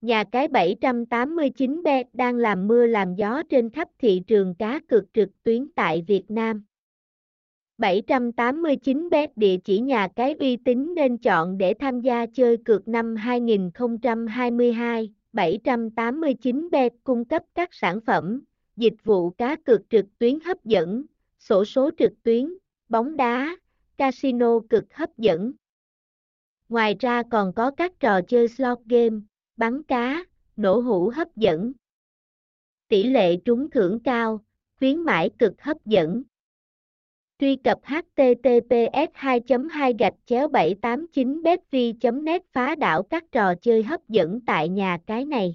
Nhà cái 789bet đang làm mưa làm gió trên khắp thị trường cá cược trực tuyến tại Việt Nam. 789bet địa chỉ nhà cái uy tín nên chọn để tham gia chơi cược năm 2022. 789bet cung cấp các sản phẩm, dịch vụ cá cược trực tuyến hấp dẫn, sổ số trực tuyến, bóng đá, casino cực hấp dẫn. Ngoài ra còn có các trò chơi slot game, bắn cá, nổ hũ hấp dẫn. Tỷ lệ trúng thưởng cao, khuyến mãi cực hấp dẫn. Truy cập https 2 2 gạch chéo 789 betvi net phá đảo các trò chơi hấp dẫn tại nhà cái này.